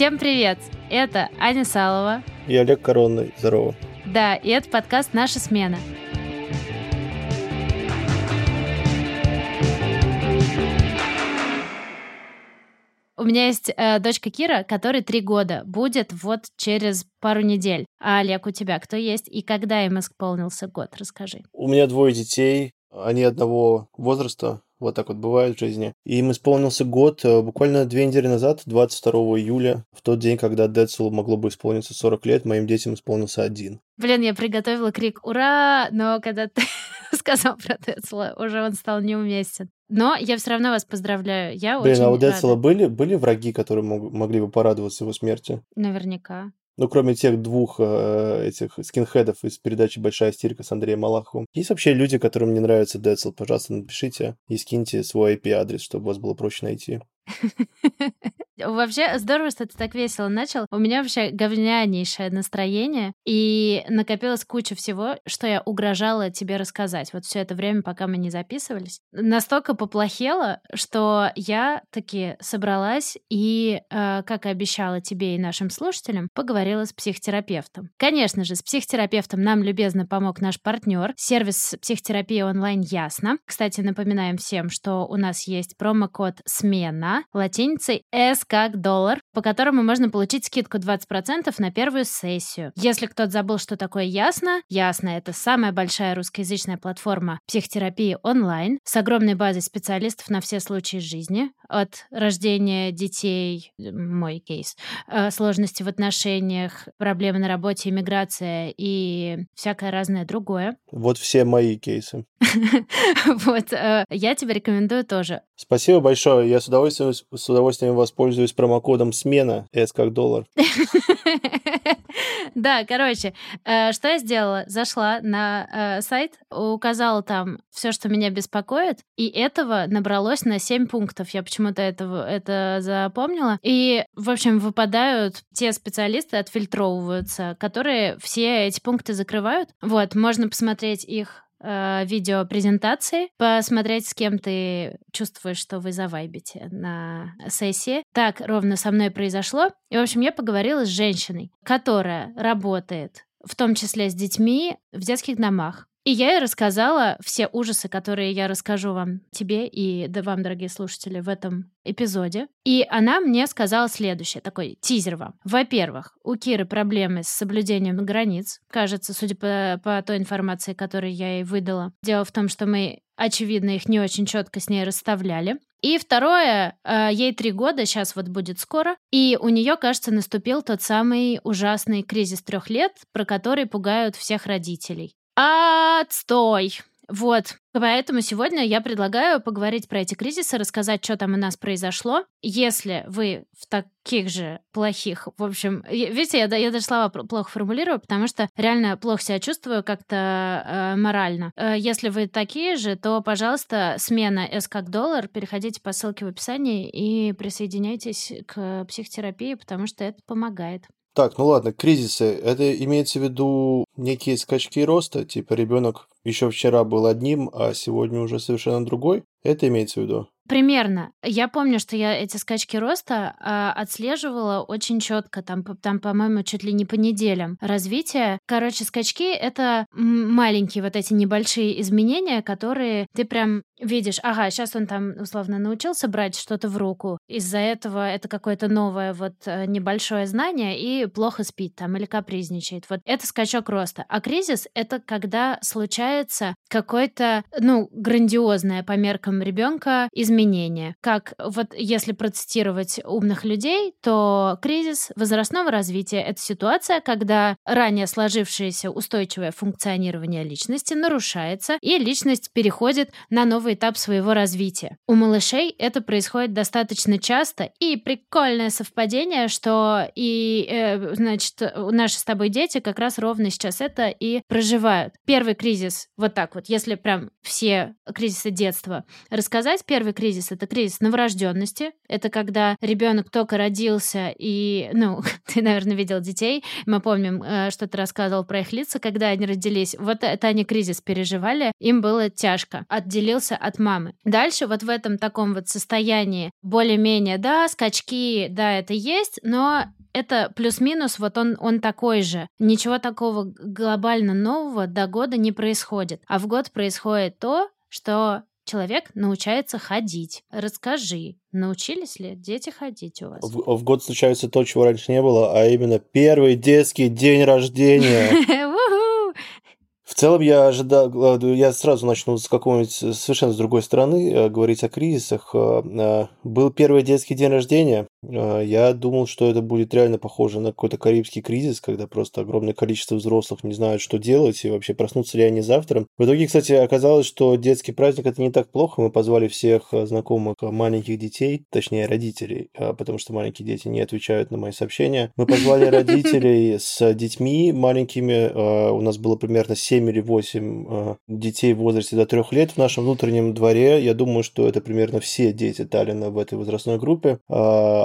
Всем привет! Это Аня Салова. И Олег Коронный. Здорово. Да, и это подкаст «Наша смена». У меня есть э, дочка Кира, которой три года. Будет вот через пару недель. А Олег, у тебя кто есть? И когда им исполнился год? Расскажи. У меня двое детей. Они одного возраста. Вот так вот бывает в жизни. И им исполнился год э, буквально две недели назад, 22 июля, в тот день, когда Децелу могло бы исполниться 40 лет, моим детям исполнился один. Блин, я приготовила крик «Ура!», но когда ты сказал про Децела, уже он стал неуместен. Но я все равно вас поздравляю. Я Блин, очень а у Децела были, были враги, которые мог- могли бы порадоваться его смерти? Наверняка. Ну, кроме тех двух э, этих скинхедов из передачи «Большая стирка» с Андреем Малаховым. Есть вообще люди, которым не нравится Децл? Пожалуйста, напишите и скиньте свой IP-адрес, чтобы вас было проще найти. Вообще, здорово, что ты так весело начал. У меня вообще говнянейшее настроение, и накопилось куча всего, что я угрожала тебе рассказать. Вот все это время, пока мы не записывались. Настолько поплохело, что я таки собралась и, э, как и обещала тебе и нашим слушателям, поговорила с психотерапевтом. Конечно же, с психотерапевтом нам любезно помог наш партнер, сервис психотерапии онлайн Ясно. Кстати, напоминаем всем, что у нас есть промокод «Смена» латиницей «С» как доллар, по которому можно получить скидку 20% на первую сессию. Если кто-то забыл, что такое Ясно, Ясно — это самая большая русскоязычная платформа психотерапии онлайн с огромной базой специалистов на все случаи жизни, от рождения детей, мой кейс, э, сложности в отношениях, проблемы на работе, иммиграция и всякое разное другое. Вот все мои кейсы. Вот, э, я тебе рекомендую тоже. Спасибо большое. Я с удовольствием, с удовольствием воспользуюсь промокодом «Смена» S как доллар. Да, короче, э, что я сделала? Зашла на э, сайт, указала там все, что меня беспокоит, и этого набралось на 7 пунктов. Я почему-то этого, это запомнила. И, в общем, выпадают те специалисты, отфильтровываются, которые все эти пункты закрывают. Вот, можно посмотреть их э, видеопрезентации, посмотреть, с кем ты чувствуешь, что вы завайбите на сессии. Так ровно со мной произошло. И, в общем, я поговорила с женщиной, которая работает в том числе с детьми в детских домах. И я ей рассказала все ужасы, которые я расскажу вам, тебе и да вам, дорогие слушатели, в этом эпизоде. И она мне сказала следующее, такой тизер вам. Во-первых, у Киры проблемы с соблюдением границ, кажется, судя по, по той информации, которую я ей выдала. Дело в том, что мы, очевидно, их не очень четко с ней расставляли. И второе, э, ей три года, сейчас вот будет скоро, и у нее, кажется, наступил тот самый ужасный кризис трех лет, про который пугают всех родителей. Отстой! Вот. Поэтому сегодня я предлагаю поговорить про эти кризисы, рассказать, что там у нас произошло. Если вы в таких же плохих, в общем, видите, я, я даже слова плохо формулирую, потому что реально плохо себя чувствую как-то э, морально. Э, если вы такие же, то, пожалуйста, смена S как доллар, переходите по ссылке в описании и присоединяйтесь к психотерапии, потому что это помогает. Так, ну ладно, кризисы. Это имеется в виду некие скачки роста, типа ребенок еще вчера был одним, а сегодня уже совершенно другой. Это имеется в виду? Примерно. Я помню, что я эти скачки роста а, отслеживала очень четко, там, по- там, по-моему, чуть ли не по неделям развития. Короче, скачки — это маленькие вот эти небольшие изменения, которые ты прям видишь, ага, сейчас он там условно научился брать что-то в руку, из-за этого это какое-то новое вот э, небольшое знание и плохо спит там или капризничает. Вот это скачок роста. А кризис — это когда случается какое-то, ну, грандиозное по меркам ребенка изменение. Как вот если процитировать умных людей, то кризис возрастного развития — это ситуация, когда ранее сложившееся устойчивое функционирование личности нарушается, и личность переходит на новый этап своего развития. У малышей это происходит достаточно часто, и прикольное совпадение, что и, э, значит, наши с тобой дети как раз ровно сейчас это и проживают. Первый кризис, вот так вот, если прям все кризисы детства рассказать, первый кризис — это кризис новорожденности, это когда ребенок только родился, и, ну, ты, наверное, видел детей, мы помним, э, что ты рассказывал про их лица, когда они родились, вот это они кризис переживали, им было тяжко, отделился от мамы. Дальше вот в этом таком вот состоянии более-менее, да, скачки, да, это есть, но это плюс-минус, вот он, он такой же. Ничего такого глобально нового до года не происходит. А в год происходит то, что человек научается ходить. Расскажи, научились ли дети ходить у вас? В, в год случается то, чего раньше не было, а именно первый детский день рождения. В целом я ожидал, э, я сразу начну с какого-нибудь совершенно с другой стороны э, говорить о кризисах. Э, был первый детский день рождения. Я думал, что это будет реально похоже на какой-то карибский кризис, когда просто огромное количество взрослых не знают, что делать, и вообще проснуться ли они завтра. В итоге, кстати, оказалось, что детский праздник это не так плохо. Мы позвали всех знакомых маленьких детей, точнее родителей, потому что маленькие дети не отвечают на мои сообщения. Мы позвали родителей с детьми маленькими. У нас было примерно 7 7 или 8 э, детей в возрасте до 3 лет в нашем внутреннем дворе. Я думаю, что это примерно все дети Таллина в этой возрастной группе.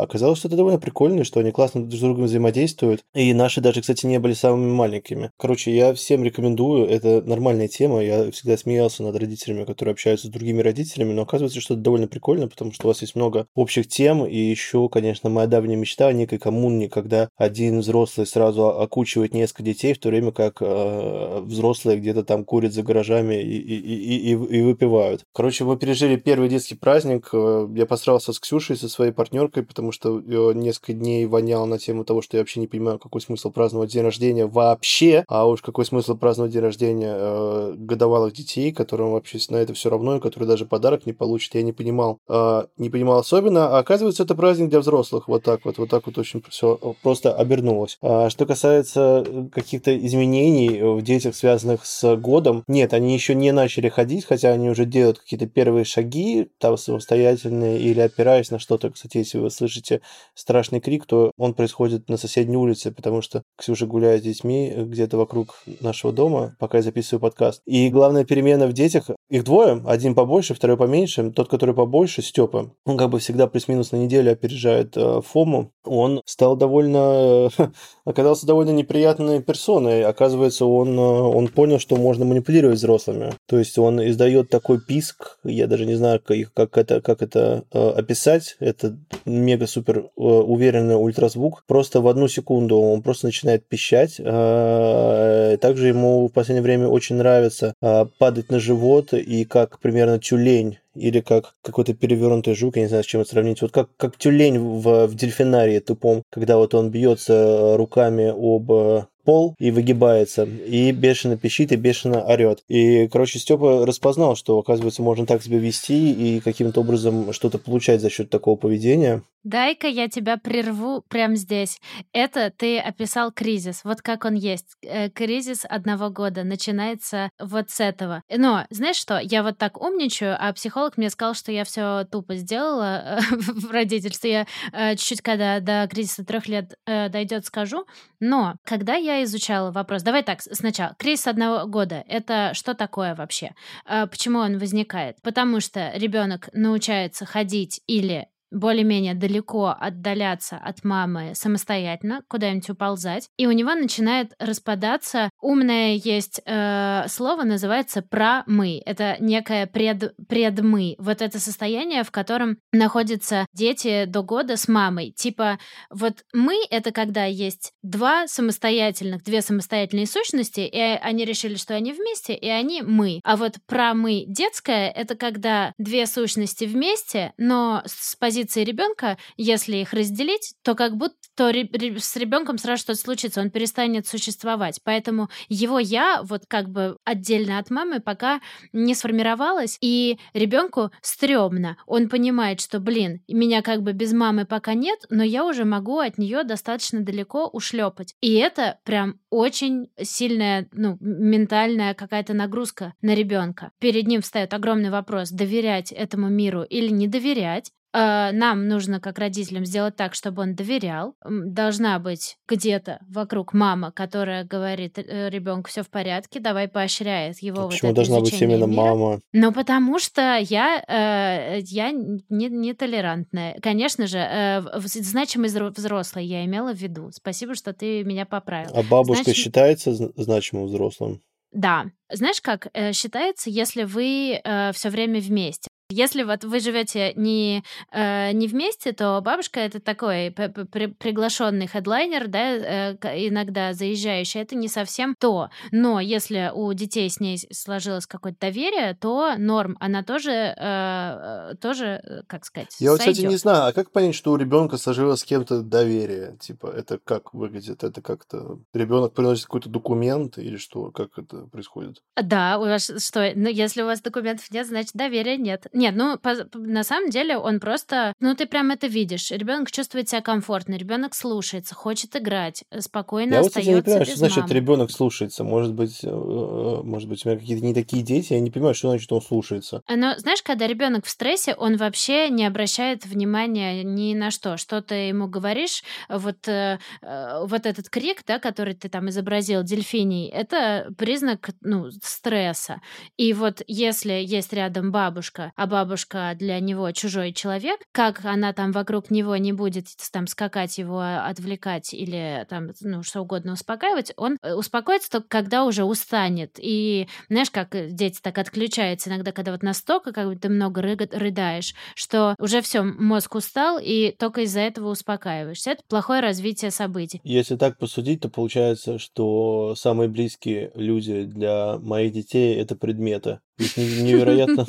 Оказалось, что это довольно прикольно, что они классно друг с другом взаимодействуют. И наши даже, кстати, не были самыми маленькими. Короче, я всем рекомендую. Это нормальная тема. Я всегда смеялся над родителями, которые общаются с другими родителями, но оказывается, что это довольно прикольно, потому что у вас есть много общих тем. И еще, конечно, моя давняя мечта о некой коммуне, когда один взрослый сразу окучивает несколько детей, в то время как э, взрослые где-то там курят за гаражами и, и, и, и, и выпивают. Короче, мы пережили первый детский праздник. Э, я посрался с Ксюшей, со своей партнеркой, потому что несколько дней вонял на тему того, что я вообще не понимаю, какой смысл праздновать день рождения вообще, а уж какой смысл праздновать день рождения э, годовалых детей, которым вообще на это все равно, и которые даже подарок не получат, я не понимал. Э, не понимал особенно, а оказывается, это праздник для взрослых. Вот так вот, вот так вот очень все просто обернулось. А что касается каких-то изменений в детях, связанных с годом. Нет, они еще не начали ходить, хотя они уже делают какие-то первые шаги, там самостоятельные или опираясь на что-то. Кстати, если вы слышите страшный крик, то он происходит на соседней улице, потому что Ксюша гуляет с детьми где-то вокруг нашего дома, пока я записываю подкаст. И главная перемена в детях, их двое, один побольше, второй поменьше. Тот, который побольше, Степа, он как бы всегда плюс-минус на неделю опережает э, Фому. Он стал довольно... оказался довольно неприятной персоной. Оказывается, он, э, он понял, что можно манипулировать взрослыми. То есть он издает такой писк, я даже не знаю, как, как это, как это э, описать. Это мега-супер э, уверенный ультразвук. Просто в одну секунду он просто начинает пищать. Э, также ему в последнее время очень нравится э, падать на живот и как примерно тюлень или как какой-то перевернутый жук, я не знаю, с чем это сравнить. Вот как, как тюлень в, в дельфинарии тупом, когда вот он бьется руками об пол и выгибается, и бешено пищит, и бешено орет. И, короче, Степа распознал, что, оказывается, можно так себя вести и каким-то образом что-то получать за счет такого поведения. Дай-ка я тебя прерву прямо здесь. Это ты описал кризис, вот как он есть. Э, кризис одного года начинается вот с этого. Но, знаешь что, я вот так умничаю, а психолог мне сказал, что я все тупо сделала в родительстве. Я э, чуть-чуть, когда до кризиса трех лет э, дойдет, скажу. Но когда я изучала вопрос, давай так, сначала, кризис одного года, это что такое вообще? Почему он возникает? Потому что ребенок научается ходить или более-менее далеко отдаляться от мамы самостоятельно, куда-нибудь уползать, и у него начинает распадаться. Умное есть э, слово, называется «про-мы». Это некое пред, предмы. Вот это состояние, в котором находятся дети до года с мамой. Типа, вот мы — это когда есть два самостоятельных, две самостоятельные сущности, и они решили, что они вместе, и они мы. А вот про-мы детское — это когда две сущности вместе, но с позиции ребенка, если их разделить, то как будто то с ребенком сразу что-то случится, он перестанет существовать. Поэтому его я вот как бы отдельно от мамы пока не сформировалась, и ребенку стрёмно. Он понимает, что, блин, меня как бы без мамы пока нет, но я уже могу от нее достаточно далеко ушлепать. И это прям очень сильная, ну, ментальная какая-то нагрузка на ребенка. Перед ним встает огромный вопрос, доверять этому миру или не доверять. Э, нам нужно, как родителям, сделать так, чтобы он доверял. Должна быть где-то вокруг мама, которая говорит э, ребенку все в порядке, давай поощряет его. А вот почему должна быть именно мира. мама? Ну, потому что я, э, я не, не толерантная. Конечно же, э, значимый взрослый я имела в виду. Спасибо, что ты меня поправил. А бабушка Значит... считается значимым взрослым? Да. Знаешь как, э, считается, если вы э, все время вместе. Если вот вы живете не, э, не вместе, то бабушка это такой при приглашенный хедлайнер, да, э, иногда заезжающий, это не совсем то. Но если у детей с ней сложилось какое-то доверие, то норм, она тоже, э, э тоже, э, как сказать, Я вот, кстати, не знаю, а как понять, что у ребенка сложилось с кем-то доверие? Типа, это как выглядит? Это как-то ребенок приносит какой-то документ или что? Как это происходит? Да, у вас что? Ну, если у вас документов нет, значит доверия нет. Нет, ну, по, на самом деле он просто... Ну, ты прям это видишь. Ребенок чувствует себя комфортно, ребенок слушается, хочет играть, э, спокойно я остается вот, кстати, не понимаю, что значит ребенок слушается. Может быть, э, э, может быть, у меня какие-то не такие дети, я не понимаю, что значит он слушается. Но знаешь, когда ребенок в стрессе, он вообще не обращает внимания ни на что. Что ты ему говоришь, вот, вот этот крик, да, который ты там изобразил, дельфиний, это признак, ну, стресса. И вот если есть рядом бабушка, а бабушка для него чужой человек, как она там вокруг него не будет там скакать его, отвлекать или там, ну, что угодно успокаивать, он э, успокоится только когда уже устанет. И знаешь, как дети так отключаются иногда, когда вот настолько как бы ты много рыдаешь, что уже все, мозг устал, и только из-за этого успокаиваешься. Это плохое развитие событий. Если так посудить, то получается, что самые близкие люди для моих детей — это предметы. Их невероятно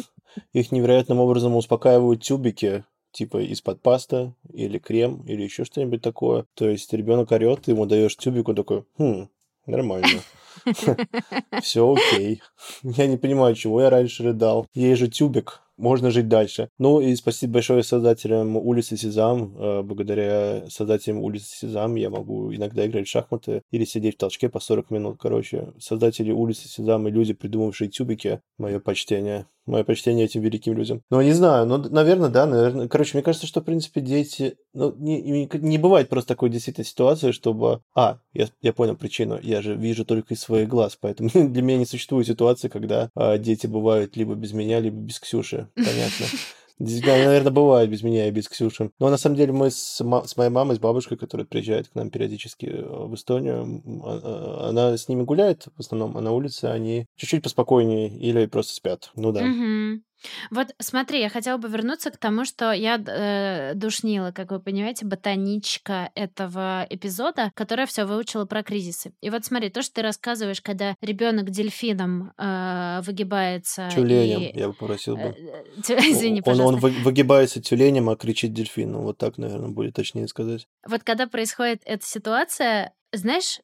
их невероятным образом успокаивают тюбики, типа из-под паста или крем или еще что-нибудь такое. То есть ребенок орет, ты ему даешь тюбик, он такой, хм, нормально. Все окей. Я не понимаю, чего я раньше рыдал. Ей же тюбик можно жить дальше. Ну и спасибо большое создателям улицы Сезам. Э, благодаря создателям улицы Сезам я могу иногда играть в шахматы или сидеть в толчке по 40 минут. Короче, создатели улицы Сезам и люди, придумавшие тюбики, мое почтение. Мое почтение этим великим людям. Ну, не знаю, ну, наверное, да, наверное. Короче, мне кажется, что, в принципе, дети... Ну, не, не, не бывает просто такой действительно ситуации, чтобы... А, я, я понял причину. Я же вижу только из своих глаз, поэтому для меня не существует ситуации, когда а, дети бывают либо без меня, либо без Ксюши понятно. Действительно, наверное, бывает без меня и без Ксюши. Но на самом деле мы с, с моей мамой, с бабушкой, которая приезжает к нам периодически э, в Эстонию, а, а, она с ними гуляет в основном, а на улице они чуть-чуть поспокойнее или просто спят. Ну да. Угу. Вот смотри, я хотела бы вернуться к тому, что я э, душнила, как вы понимаете, ботаничка этого эпизода, которая все выучила про кризисы. И вот смотри, то, что ты рассказываешь, когда ребенок дельфином э, выгибается. Тюленем, и... я бы попросил бы. Э, э, извини, он, Он выгибается тюленем, а кричит дельфином. Вот так, наверное, будет точнее сказать. Вот когда происходит эта ситуация, знаешь,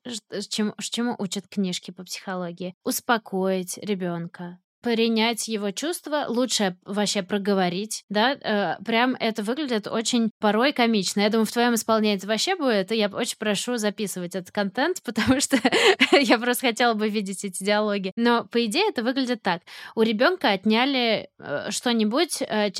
чему, чему учат книжки по психологии? Успокоить ребенка, принять его чувства, лучше вообще проговорить, да, э, прям это выглядит очень порой комично. Я думаю, в твоем исполнении это вообще будет, и я очень прошу записывать этот контент, потому что я просто хотела бы видеть эти диалоги. Но, по идее, это выглядит так. У ребенка отняли э, что-нибудь, э,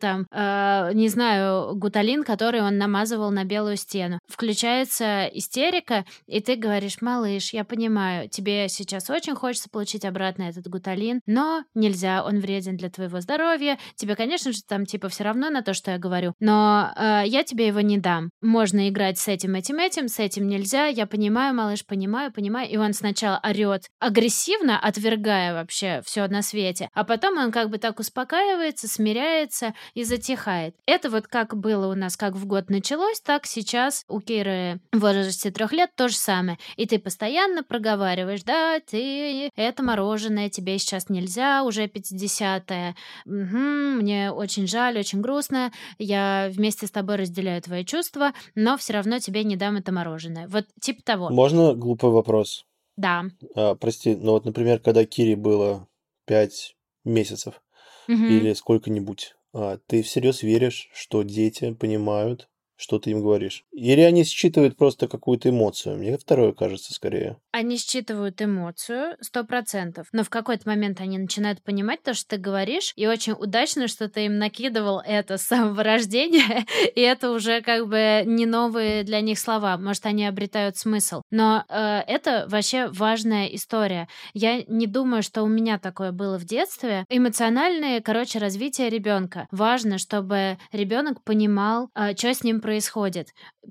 там, э, не знаю, гуталин, который он намазывал на белую стену. Включается истерика, и ты говоришь, малыш, я понимаю, тебе сейчас очень хочется получить обратно этот гуталин, но равно нельзя, он вреден для твоего здоровья, тебе, конечно же, там типа все равно на то, что я говорю, но э, я тебе его не дам. Можно играть с этим, этим, этим, с этим нельзя, я понимаю, малыш, понимаю, понимаю. И он сначала орет агрессивно, отвергая вообще все на свете, а потом он как бы так успокаивается, смиряется и затихает. Это вот как было у нас, как в год началось, так сейчас у Киры в возрасте трех лет то же самое. И ты постоянно проговариваешь, да, ты, это мороженое, тебе сейчас нельзя, уже 50-е. Угу, мне очень жаль, очень грустно, я вместе с тобой разделяю твои чувства, но все равно тебе не дам это мороженое. Вот типа того. Можно глупый вопрос? Да. А, прости, но вот, например, когда Кире было 5 месяцев Мгм. или сколько-нибудь, а, ты всерьез веришь, что дети понимают, что ты им говоришь? Или они считывают просто какую-то эмоцию? Мне второе кажется скорее. Они считывают эмоцию, сто процентов, но в какой-то момент они начинают понимать то, что ты говоришь, и очень удачно, что ты им накидывал это с самого рождения, и это уже как бы не новые для них слова, может, они обретают смысл. Но э, это вообще важная история. Я не думаю, что у меня такое было в детстве. Эмоциональное, короче, развитие ребенка. Важно, чтобы ребенок понимал, э, что с ним происходит.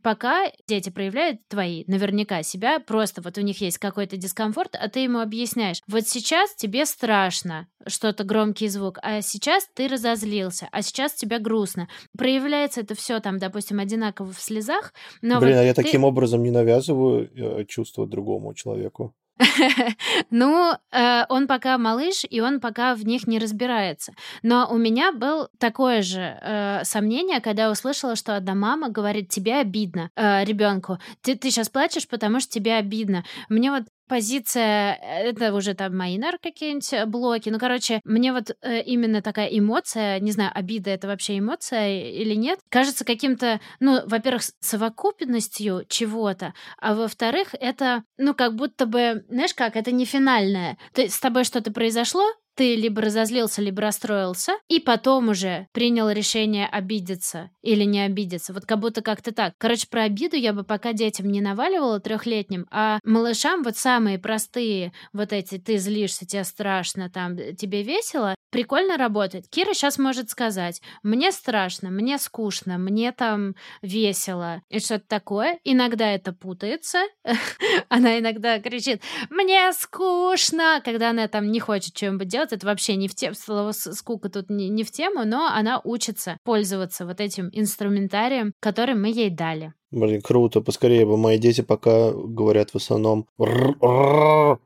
Пока дети проявляют твои, наверняка, себя, просто вот у них есть какой-то дискомфорт, а ты ему объясняешь, вот сейчас тебе страшно, что-то громкий звук, а сейчас ты разозлился, а сейчас тебе грустно. Проявляется это все там, допустим, одинаково в слезах, но Блин, вот а я ты- таким образом не навязываю э, чувства другому человеку. Ну, э, он пока малыш, и он пока в них не разбирается. Но у меня был такое же э, сомнение, когда я услышала, что одна мама говорит, тебе обидно ребенку. Ты, ты сейчас плачешь, потому что тебе обидно. Мне вот позиция, э, это уже там наверное, какие-нибудь э, блоки. Ну, короче, мне вот э, именно такая эмоция, не знаю, обида это вообще эмоция или нет, кажется каким-то, ну, во-первых, совокупностью чего-то, а во-вторых, это, ну, как будто бы, знаешь как, это не финальное. То есть с тобой что-то произошло, ты либо разозлился, либо расстроился, и потом уже принял решение обидеться или не обидеться. Вот как будто как-то так. Короче, про обиду я бы пока детям не наваливала трехлетним, а малышам вот самые простые вот эти «ты злишься, тебе страшно, там, тебе весело», прикольно работает. Кира сейчас может сказать «мне страшно, мне скучно, мне там весело» и что-то такое. Иногда это путается. Она иногда кричит «мне скучно», когда она там не хочет что-нибудь делать, это вообще не в тему, слово скука тут не, не в тему, но она учится пользоваться вот этим инструментарием, который мы ей дали. Блин, круто, поскорее бы. Мои дети пока говорят в основном. А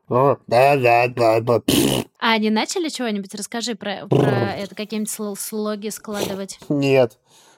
они начали чего-нибудь? Расскажи про, про это, какие-нибудь сло- слоги складывать. Нет.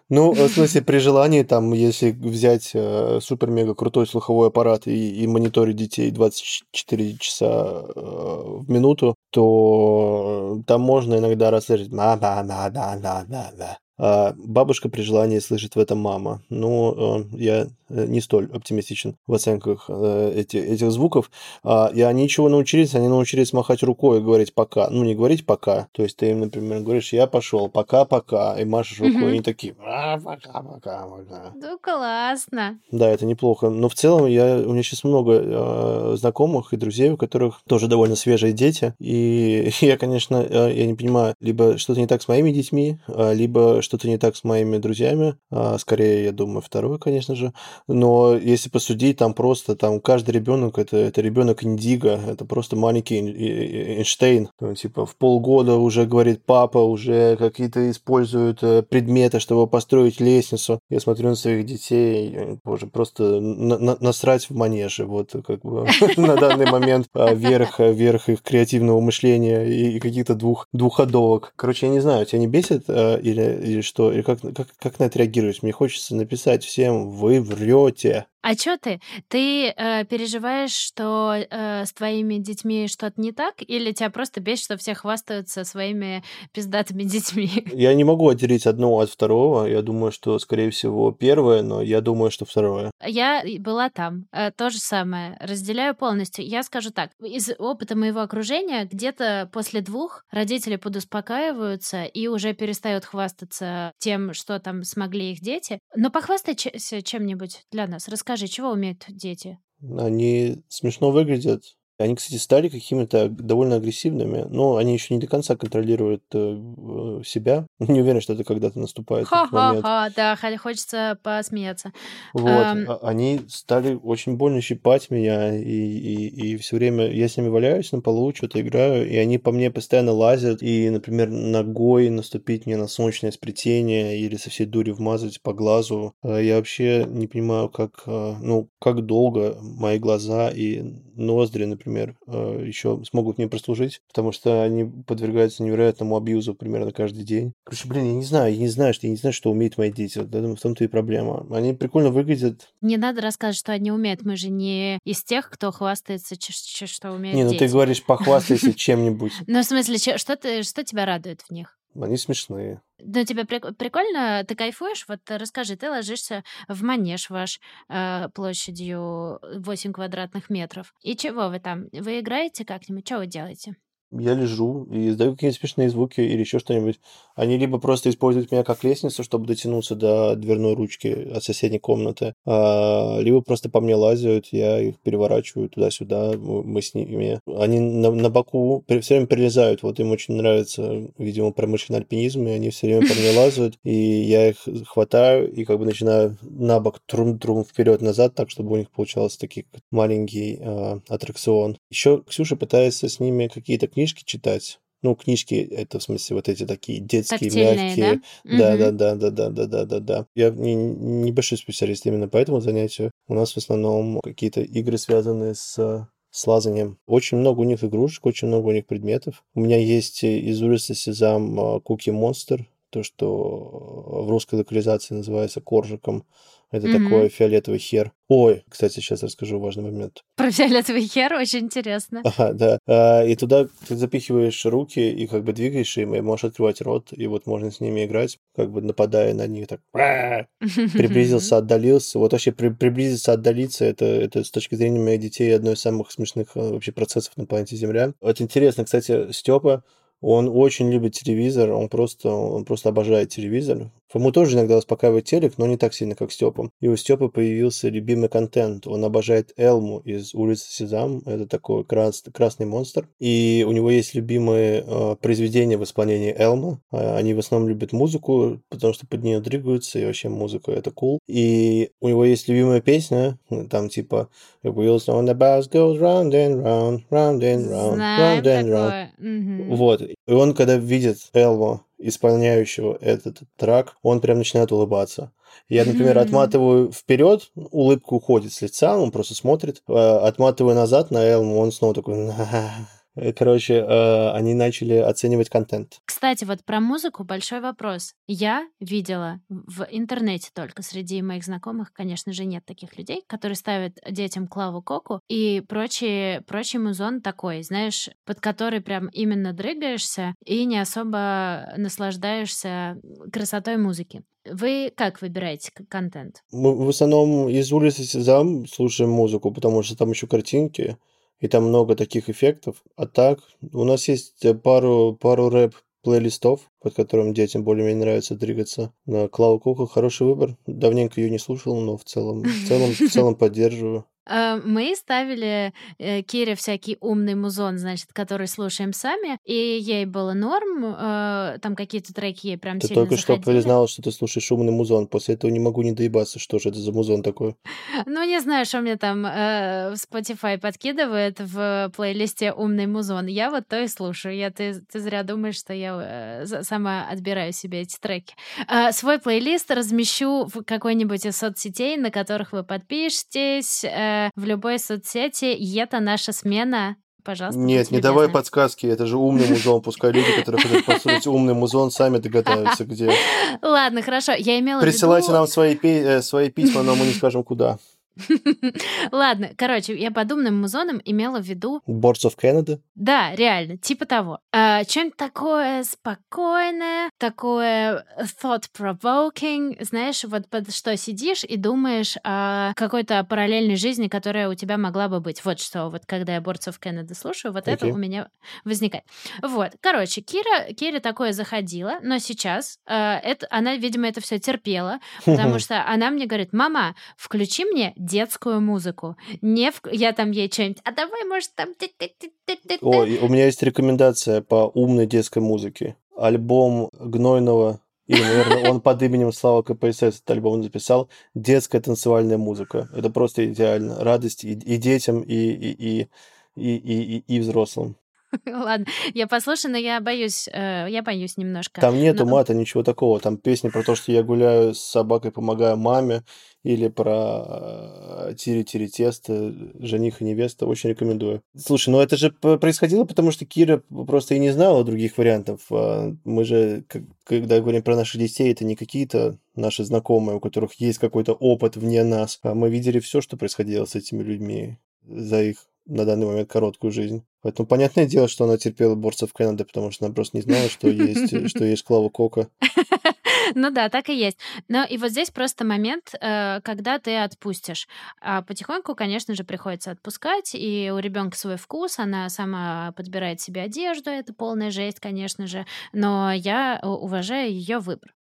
Ну, в смысле, при желании, там, если взять э, супер-мега крутой слуховой аппарат и, и мониторить детей 24 часа э, в минуту, то там можно иногда расслышать «да-да-да-да-да-да». А бабушка при желании слышит в этом мама. Ну, э, я э, не столь оптимистичен в оценках э, эти, этих звуков. А, и они чего научились? Они научились махать рукой и говорить «пока». Ну, не говорить «пока». То есть ты им, например, говоришь «я пошел, пока-пока», и машешь рукой, Мгм. и они такие «А, «пока-пока-пока». Ну, классно. Да, это неплохо. Но в целом я, у меня сейчас много знакомых и друзей, у которых тоже довольно свежие дети. И я, конечно, я не понимаю, либо что-то не так с моими детьми, а, либо что-то не так с моими друзьями. А, Скорее, я думаю, второе, конечно же. Но если посудить, там просто там каждый ребенок это, это ребенок Индиго, это просто маленький Эй- Эй- Эйнштейн. Он, типа в полгода уже говорит папа, уже какие-то используют э, предметы, чтобы построить лестницу. Я смотрю на своих детей, боже, просто на- на- насрать в манеже. Вот как бы на данный момент а, верх, верх их креативного мышления и каких-то двух двухходовок. Короче, я не знаю, тебя не бесит э, или, или что? Или как, как, как на это реагируешь? Мне хочется написать всем, вы врете. А чё ты? Ты э, переживаешь, что э, с твоими детьми что-то не так? Или тебя просто бесит, что все хвастаются своими пиздатыми детьми? Я не могу отделить одно от второго. Я думаю, что, скорее всего, первое, но я думаю, что второе. Я была там. Э, То же самое. Разделяю полностью. Я скажу так. Из опыта моего окружения где-то после двух родители подуспокаиваются и уже перестают хвастаться тем, что там смогли их дети. Но похвастайся чем-нибудь для нас. Расскажи, чего умеют дети? Они смешно выглядят, Они, кстати, стали какими-то довольно агрессивными, но они еще не до конца контролируют э, себя. Не уверен, что это когда-то наступает. Ха-ха-ха, да, хочется посмеяться. Вот, um... они стали очень больно щипать меня, и, и, и все время я с ними валяюсь на полу, что-то играю, и они по мне постоянно лазят, и, например, ногой наступить мне на солнечное сплетение или со всей дури вмазать по глазу. А я вообще не понимаю, как, э, ну, как долго мои глаза и ноздри, например, э, еще смогут мне прослужить, потому что они подвергаются невероятному абьюзу примерно каждый день. Короче, блин, я не знаю, я не знаю, что я не знаю, что умеют мои дети. Вот в том-то и проблема. Они прикольно выглядят. Не надо рассказывать, что они умеют. Мы же не из тех, кто хвастается, что умеет Не, ну дети. ты говоришь, похвастайся чем-нибудь. Ну, в смысле, что тебя радует в них? Они смешные. Ну, тебе прикольно, ты кайфуешь? Вот расскажи, ты ложишься в манеж ваш э, площадью 8 квадратных метров. И чего вы там? Вы играете как-нибудь? Что вы делаете? Я лежу и издаю какие-то смешные звуки или еще что-нибудь. Они либо просто используют меня как лестницу, чтобы дотянуться до дверной ручки от соседней комнаты, а, либо просто по мне лазят, я их переворачиваю туда-сюда, мы с ними. Они на, на боку все время прилезают, вот им очень нравится, видимо, промышленный альпинизм, и они все время по мне лазают, и я их хватаю и как бы начинаю на бок трум-трум вперед-назад, так, чтобы у них получался такой маленький э, аттракцион. Еще Ксюша пытается с ними какие-то книжки читать. Ну, книжки, это в смысле вот эти такие детские, Тактильные, мягкие. Да? Да, да, да, да, да, да, да, да. Я не, небольшой специалист именно по этому занятию. У нас в основном какие-то игры, связанные с с лазанием. Очень много у них игрушек, очень много у них предметов. У меня есть из улицы Сезам Куки Монстр, то, что в русской локализации называется коржиком. Это mm-hmm. такой фиолетовый хер. Ой, кстати, сейчас расскажу важный момент. Про фиолетовый хер очень интересно. Ага, да. А, и туда ты запихиваешь руки и как бы двигаешь им, и можешь открывать рот, и вот можно с ними играть, как бы нападая на них, так приблизился, отдалился. Вот вообще при, приблизиться, отдалиться, это, это с точки зрения моих детей одно из самых смешных э, вообще процессов на планете Земля. Вот интересно, кстати, Степа он очень любит телевизор, он просто, он просто обожает телевизор. Ему тоже иногда успокаивает телек, но не так сильно, как Степа. И у Степы появился любимый контент. Он обожает Элму из улицы Сезам. Это такой крас, красный монстр. И у него есть любимые э, произведения в исполнении Элма. А, они в основном любят музыку, потому что под нее дрыгаются, и вообще музыка это cool. И у него есть любимая песня, там типа wheels on the bus goes round and round, round and round, Знаем round and round. Угу. Вот. И он, когда видит Элму исполняющего этот трак, он прям начинает улыбаться. Я, например, отматываю вперед, улыбка уходит с лица, он просто смотрит, э, отматываю назад на Элму, он снова такой короче, э, они начали оценивать контент. Кстати, вот про музыку большой вопрос. Я видела в интернете только среди моих знакомых, конечно же, нет таких людей, которые ставят детям Клаву Коку и прочий, прочий музон такой, знаешь, под который прям именно дрыгаешься и не особо наслаждаешься красотой музыки. Вы как выбираете контент? Мы в основном из улицы Сезам слушаем музыку, потому что там еще картинки, и там много таких эффектов. А так, у нас есть э, пару, пару рэп плейлистов, под которым детям более-менее нравится двигаться. На Клау Кока хороший выбор. Давненько ее не слушал, но в целом, в целом, в целом поддерживаю. Э, мы ставили э, Кире всякий умный музон, значит, который слушаем сами, и ей было норм, э, там какие-то треки ей прям ты сильно только заходили. что признала, что ты слушаешь умный музон, после этого не могу не доебаться, что же это за музон такой. Ну, не знаю, что мне там в Spotify подкидывает в плейлисте «Умный музон». Я вот то и слушаю. Я, ты, ты зря думаешь, что я сама отбираю себе эти треки. Свой плейлист размещу в какой-нибудь из соцсетей, на которых вы подпишетесь, в любой соцсети. Это наша смена пожалуйста. Нет, не давай подсказки, это же умный музон. Пускай люди, которые хотят послушать умный музон, сами догадаются, где. Ладно, хорошо, я имела Присылайте в виду... нам свои, э, свои письма, но мы не скажем, куда. Ладно, короче, я под умным музоном имела в виду... Boards of Canada? Да, реально, типа того. А, Что-нибудь такое спокойное, такое thought-provoking, знаешь, вот под что сидишь и думаешь о какой-то параллельной жизни, которая у тебя могла бы быть. Вот что, вот когда я of Canada слушаю, вот okay. это у меня возникает. Вот, короче, Кира, Кира такое заходила, но сейчас э, это, она, видимо, это все терпела, потому что она мне говорит, мама, включи мне детскую музыку. Не в... Я там ей что-нибудь, а давай, может, там... О, у меня есть рекомендация по умной детской музыке. Альбом Гнойного или, наверное, он под именем Слава КПСС этот альбом записал. Детская танцевальная музыка. Это просто идеально. Радость и, и детям, и, и, и, и, и, и взрослым. Ладно, я послушаю, но я боюсь, э, я боюсь немножко. Там нету Но- мата, ничего такого. Там песни про то, что я гуляю с собакой, помогаю маме, или про тири-тири тесто, жених и невеста. Очень рекомендую. Слушай, ну это же происходило, потому что Кира просто и не знала других вариантов. А Мы же, когда говорим про наших детей, это не какие-то наши знакомые, у которых есть какой-то опыт вне нас. А мы видели все, что происходило с этими людьми за их на данный момент короткую жизнь. Поэтому понятное дело, что она терпела борцев Канады, потому что она просто не знала, что есть, что есть Клава Кока. Ну да, так и есть. Но и вот здесь просто момент, э, когда ты отпустишь. А потихоньку, конечно же, приходится отпускать, и у ребенка свой вкус, она сама подбирает себе одежду, это полная жесть, конечно же, но я э, уважаю ее выбор.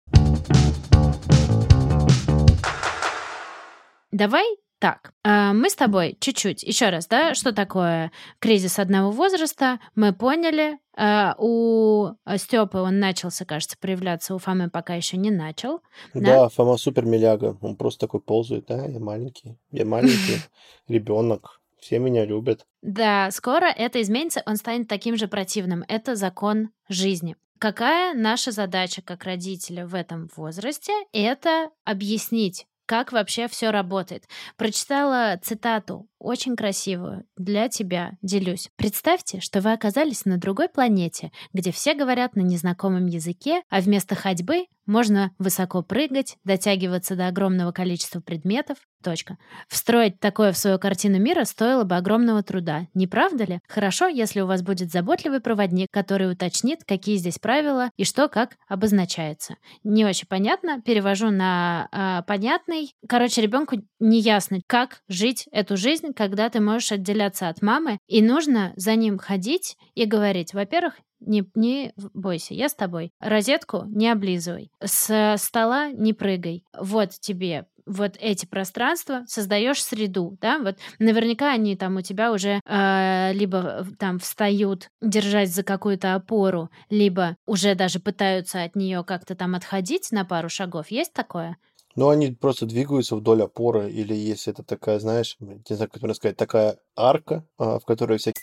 Давай так, э, мы с тобой чуть-чуть, еще раз, да, что такое кризис одного возраста, мы поняли, Э, у Степы он начался, кажется, проявляться, у Фомы пока еще не начал. Да, Да? Фома супер миляга. Он просто такой ползает. Да, я маленький. Я маленький ребенок. Все меня любят. Да, скоро это изменится, он станет таким же противным. Это закон жизни. Какая наша задача как родителя в этом возрасте? Это объяснить, как вообще все работает. Прочитала цитату, очень красивую, для тебя, делюсь. Представьте, что вы оказались на другой планете, где все говорят на незнакомом языке, а вместо ходьбы можно высоко прыгать, дотягиваться до огромного количества предметов. Точка. Встроить такое в свою картину мира стоило бы огромного труда, не правда ли? Хорошо, если у вас будет заботливый проводник, который уточнит, какие здесь правила и что как обозначается. Не очень понятно, перевожу на а, понятный. Короче, ребенку не ясно, как жить эту жизнь, когда ты можешь отделяться от мамы, и нужно за ним ходить и говорить, во-первых, не, не бойся, я с тобой. Розетку не облизывай. С стола не прыгай. Вот тебе вот эти пространства, создаешь среду, да, вот наверняка они там у тебя уже э, либо там встают держать за какую-то опору, либо уже даже пытаются от нее как-то там отходить на пару шагов. Есть такое? Ну, они просто двигаются вдоль опоры, или если это такая, знаешь, не знаю, как это сказать, такая арка, а, в которой всякие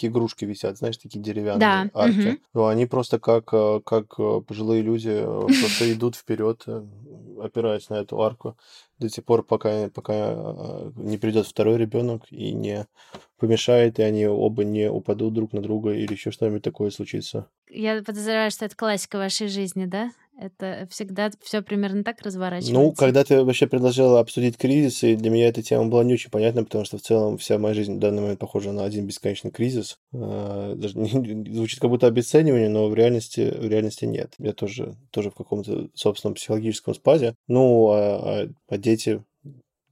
Такие игрушки висят, знаешь, такие деревянные Да, арки. Ну, они просто как, э, как э, пожилые люди э, просто идут вперед, опираясь на эту арку до тех пор, пока, пока не придет второй ребенок и не помешает, и они оба не упадут друг на друга или еще что-нибудь такое случится. Я подозреваю, что это классика вашей жизни, да? Это всегда все примерно так разворачивается. Ну, когда ты вообще предложила обсудить кризисы, для меня эта тема была не очень понятна, потому что в целом вся моя жизнь в данный момент похожа на один бесконечный кризис. А, Даже не- звучит как будто обесценивание, но в реальности, в реальности нет. Я тоже, тоже в каком-то собственном психологическом спазе. Ну, а, а- а дети,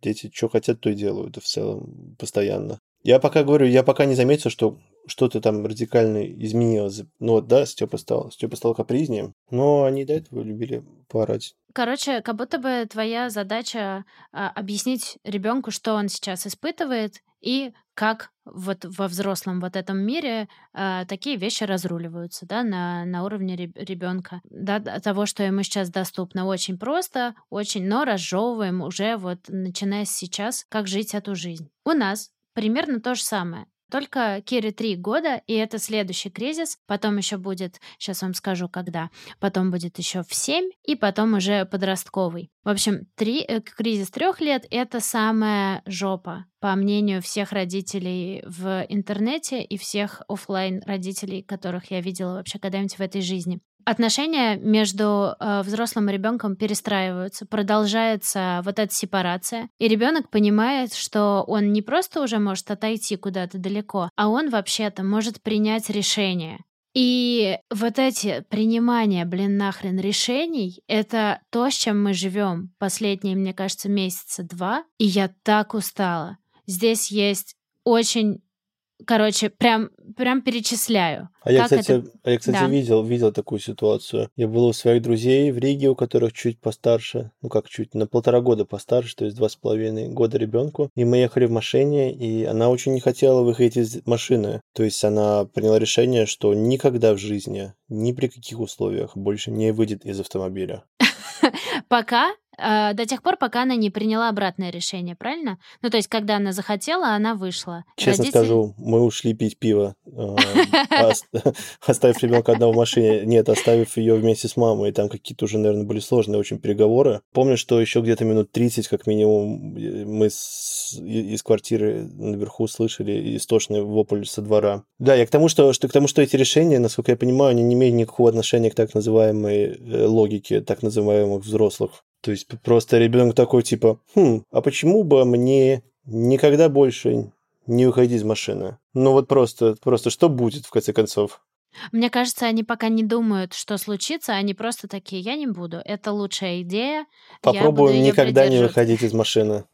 дети что хотят, то и делают в целом постоянно. Я пока говорю, я пока не заметил, что что-то там радикально изменилось. Ну вот, да, Степа стал, Степа стал капризнее, но они до этого любили поорать. Короче, как будто бы твоя задача а, объяснить ребенку, что он сейчас испытывает и как вот во взрослом вот этом мире а, такие вещи разруливаются, да, на, на уровне ребенка, да, того, что ему сейчас доступно. Очень просто, очень, но разжевываем уже вот начиная с сейчас, как жить эту жизнь. У нас примерно то же самое. Только Кире три года, и это следующий кризис. Потом еще будет, сейчас вам скажу, когда. Потом будет еще в 7, и потом уже подростковый. В общем, три, э, кризис трех лет — это самая жопа, по мнению всех родителей в интернете и всех оффлайн родителей, которых я видела вообще когда-нибудь в этой жизни. Отношения между э, взрослым и ребенком перестраиваются, продолжается вот эта сепарация, и ребенок понимает, что он не просто уже может отойти куда-то далеко, а он вообще-то может принять решение. И вот эти принимания, блин, нахрен решений, это то, с чем мы живем последние, мне кажется, месяца два. И я так устала. Здесь есть очень Короче, прям, прям перечисляю. А я, кстати, это... я, кстати да. видел, видел такую ситуацию. Я был у своих друзей в Риге, у которых чуть постарше, ну как чуть, на полтора года постарше, то есть два с половиной года ребенку. И мы ехали в машине, и она очень не хотела выходить из машины. То есть она приняла решение, что никогда в жизни, ни при каких условиях больше не выйдет из автомобиля. Пока э, до тех пор, пока она не приняла обратное решение, правильно? Ну, то есть, когда она захотела, она вышла. Честно Родители... скажу, мы ушли пить пиво, э, оставив ребенка одного в машине. Нет, оставив ее вместе с мамой. Там какие-то уже, наверное, были сложные очень переговоры. Помню, что еще где-то минут 30, как минимум, мы из квартиры наверху слышали истошный вопль со двора. Да, я к тому, что, что, к тому, что эти решения, насколько я понимаю, они не имеют никакого отношения к так называемой э, логике так называемых взрослых. То есть просто ребенок такой типа, хм, а почему бы мне никогда больше не уходить из машины? Ну вот просто, просто что будет в конце концов? Мне кажется, они пока не думают, что случится, они просто такие, я не буду, это лучшая идея. Попробую никогда не выходить из машины.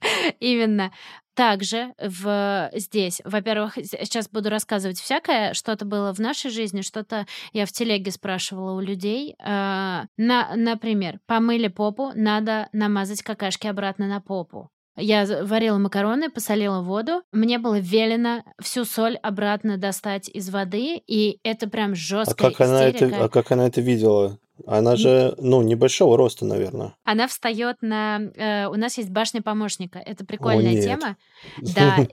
Именно. Также в, здесь, во-первых, сейчас буду рассказывать всякое, что-то было в нашей жизни, что-то я в телеге спрашивала у людей. Э, на, например, помыли попу, надо намазать какашки обратно на попу. Я варила макароны, посолила воду. Мне было велено всю соль обратно достать из воды, и это прям жесткая а как истерика. Она это, а как она это видела? Она же, ну, небольшого роста, наверное. Она встает на... Э, у нас есть башня помощника. Это прикольная О, тема. Да.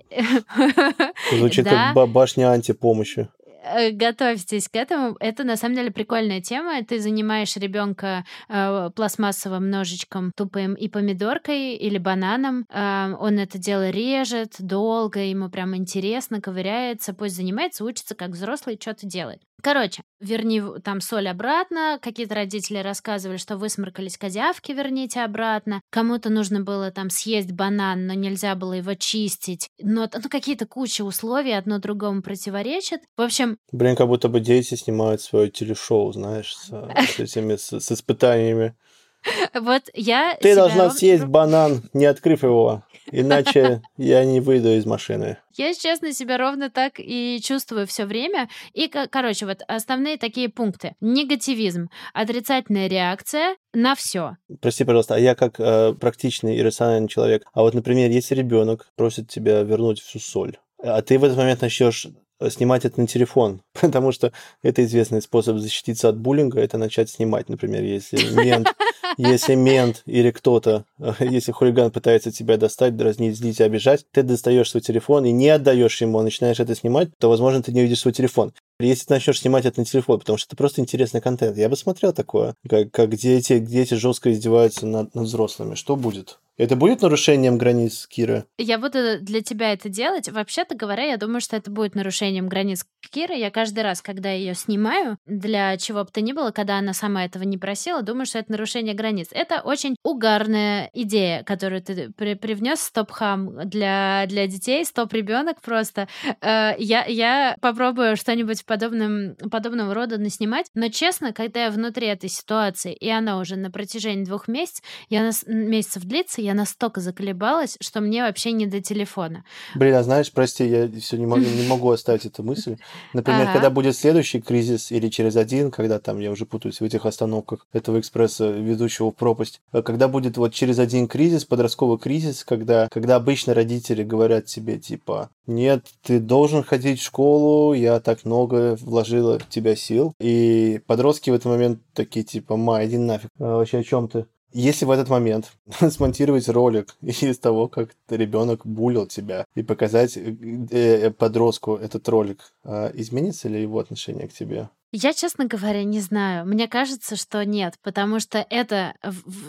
Звучит как башня антипомощи. Э, готовьтесь к этому. Это на самом деле прикольная тема. Ты занимаешь ребенка э, пластмассовым ножичком тупым и помидоркой или бананом. Э, он это дело режет долго, ему прям интересно, ковыряется, пусть занимается, учится как взрослый, что-то делает. Короче, верни там соль обратно. Какие-то родители рассказывали, что высморкались козявки, верните обратно. Кому-то нужно было там съесть банан, но нельзя было его чистить. Но ну, какие-то куча условий одно другому противоречат. В общем... Блин, как будто бы дети снимают свое телешоу, знаешь, с, с этими, с, с испытаниями. Вот я... Ты должна съесть банан, не открыв его, иначе я не выйду из машины. Я, честно, себя ровно так и чувствую все время. И, короче, вот основные такие пункты. Негативизм, отрицательная реакция на все. Прости, пожалуйста, а я как э, практичный и рациональный человек, а вот, например, если ребенок просит тебя вернуть всю соль, а ты в этот момент начнешь снимать это на телефон, потому что это известный способ защититься от буллинга, это начать снимать, например, если мент, если мент или кто-то, если хулиган пытается тебя достать, дразнить, злить, обижать, ты достаешь свой телефон и не отдаешь ему, а начинаешь это снимать, то, возможно, ты не увидишь свой телефон. Если ты начнешь снимать это на телефон, потому что это просто интересный контент. Я бы смотрел такое, как, как дети, дети жестко издеваются над, над взрослыми. Что будет? Это будет нарушением границ Кира? Я буду для тебя это делать. Вообще-то говоря, я думаю, что это будет нарушением границ Киры. Я каждый раз, когда ее снимаю, для чего бы то ни было, когда она сама этого не просила, думаю, что это нарушение границ. Это очень угарная идея, которую ты при привнес, стоп-хам для, для детей, стоп-ребенок просто. Э, я, я попробую что-нибудь подобным, подобного рода наснимать, но честно, когда я внутри этой ситуации, и она уже на протяжении двух месяцев, я на, месяцев длится, я настолько заколебалась, что мне вообще не до телефона. Блин, а знаешь, прости, я все не могу, не могу оставить эту мысль. Например, ага. когда будет следующий кризис или через один, когда там, я уже путаюсь в этих остановках этого экспресса, ведущего в пропасть, э, когда будет вот через один кризис, подростковый кризис, когда, когда обычно родители говорят тебе, типа, нет, ты должен ходить в школу, я так много вложила в тебя сил. И подростки в этот момент такие, типа, ма, иди нафиг. А вообще о чем ты? Если в этот момент смонтировать ролик из того, как ребенок булил тебя, и показать э, э, подростку этот ролик, э, изменится ли его отношение к тебе? Я, честно говоря, не знаю. Мне кажется, что нет, потому что это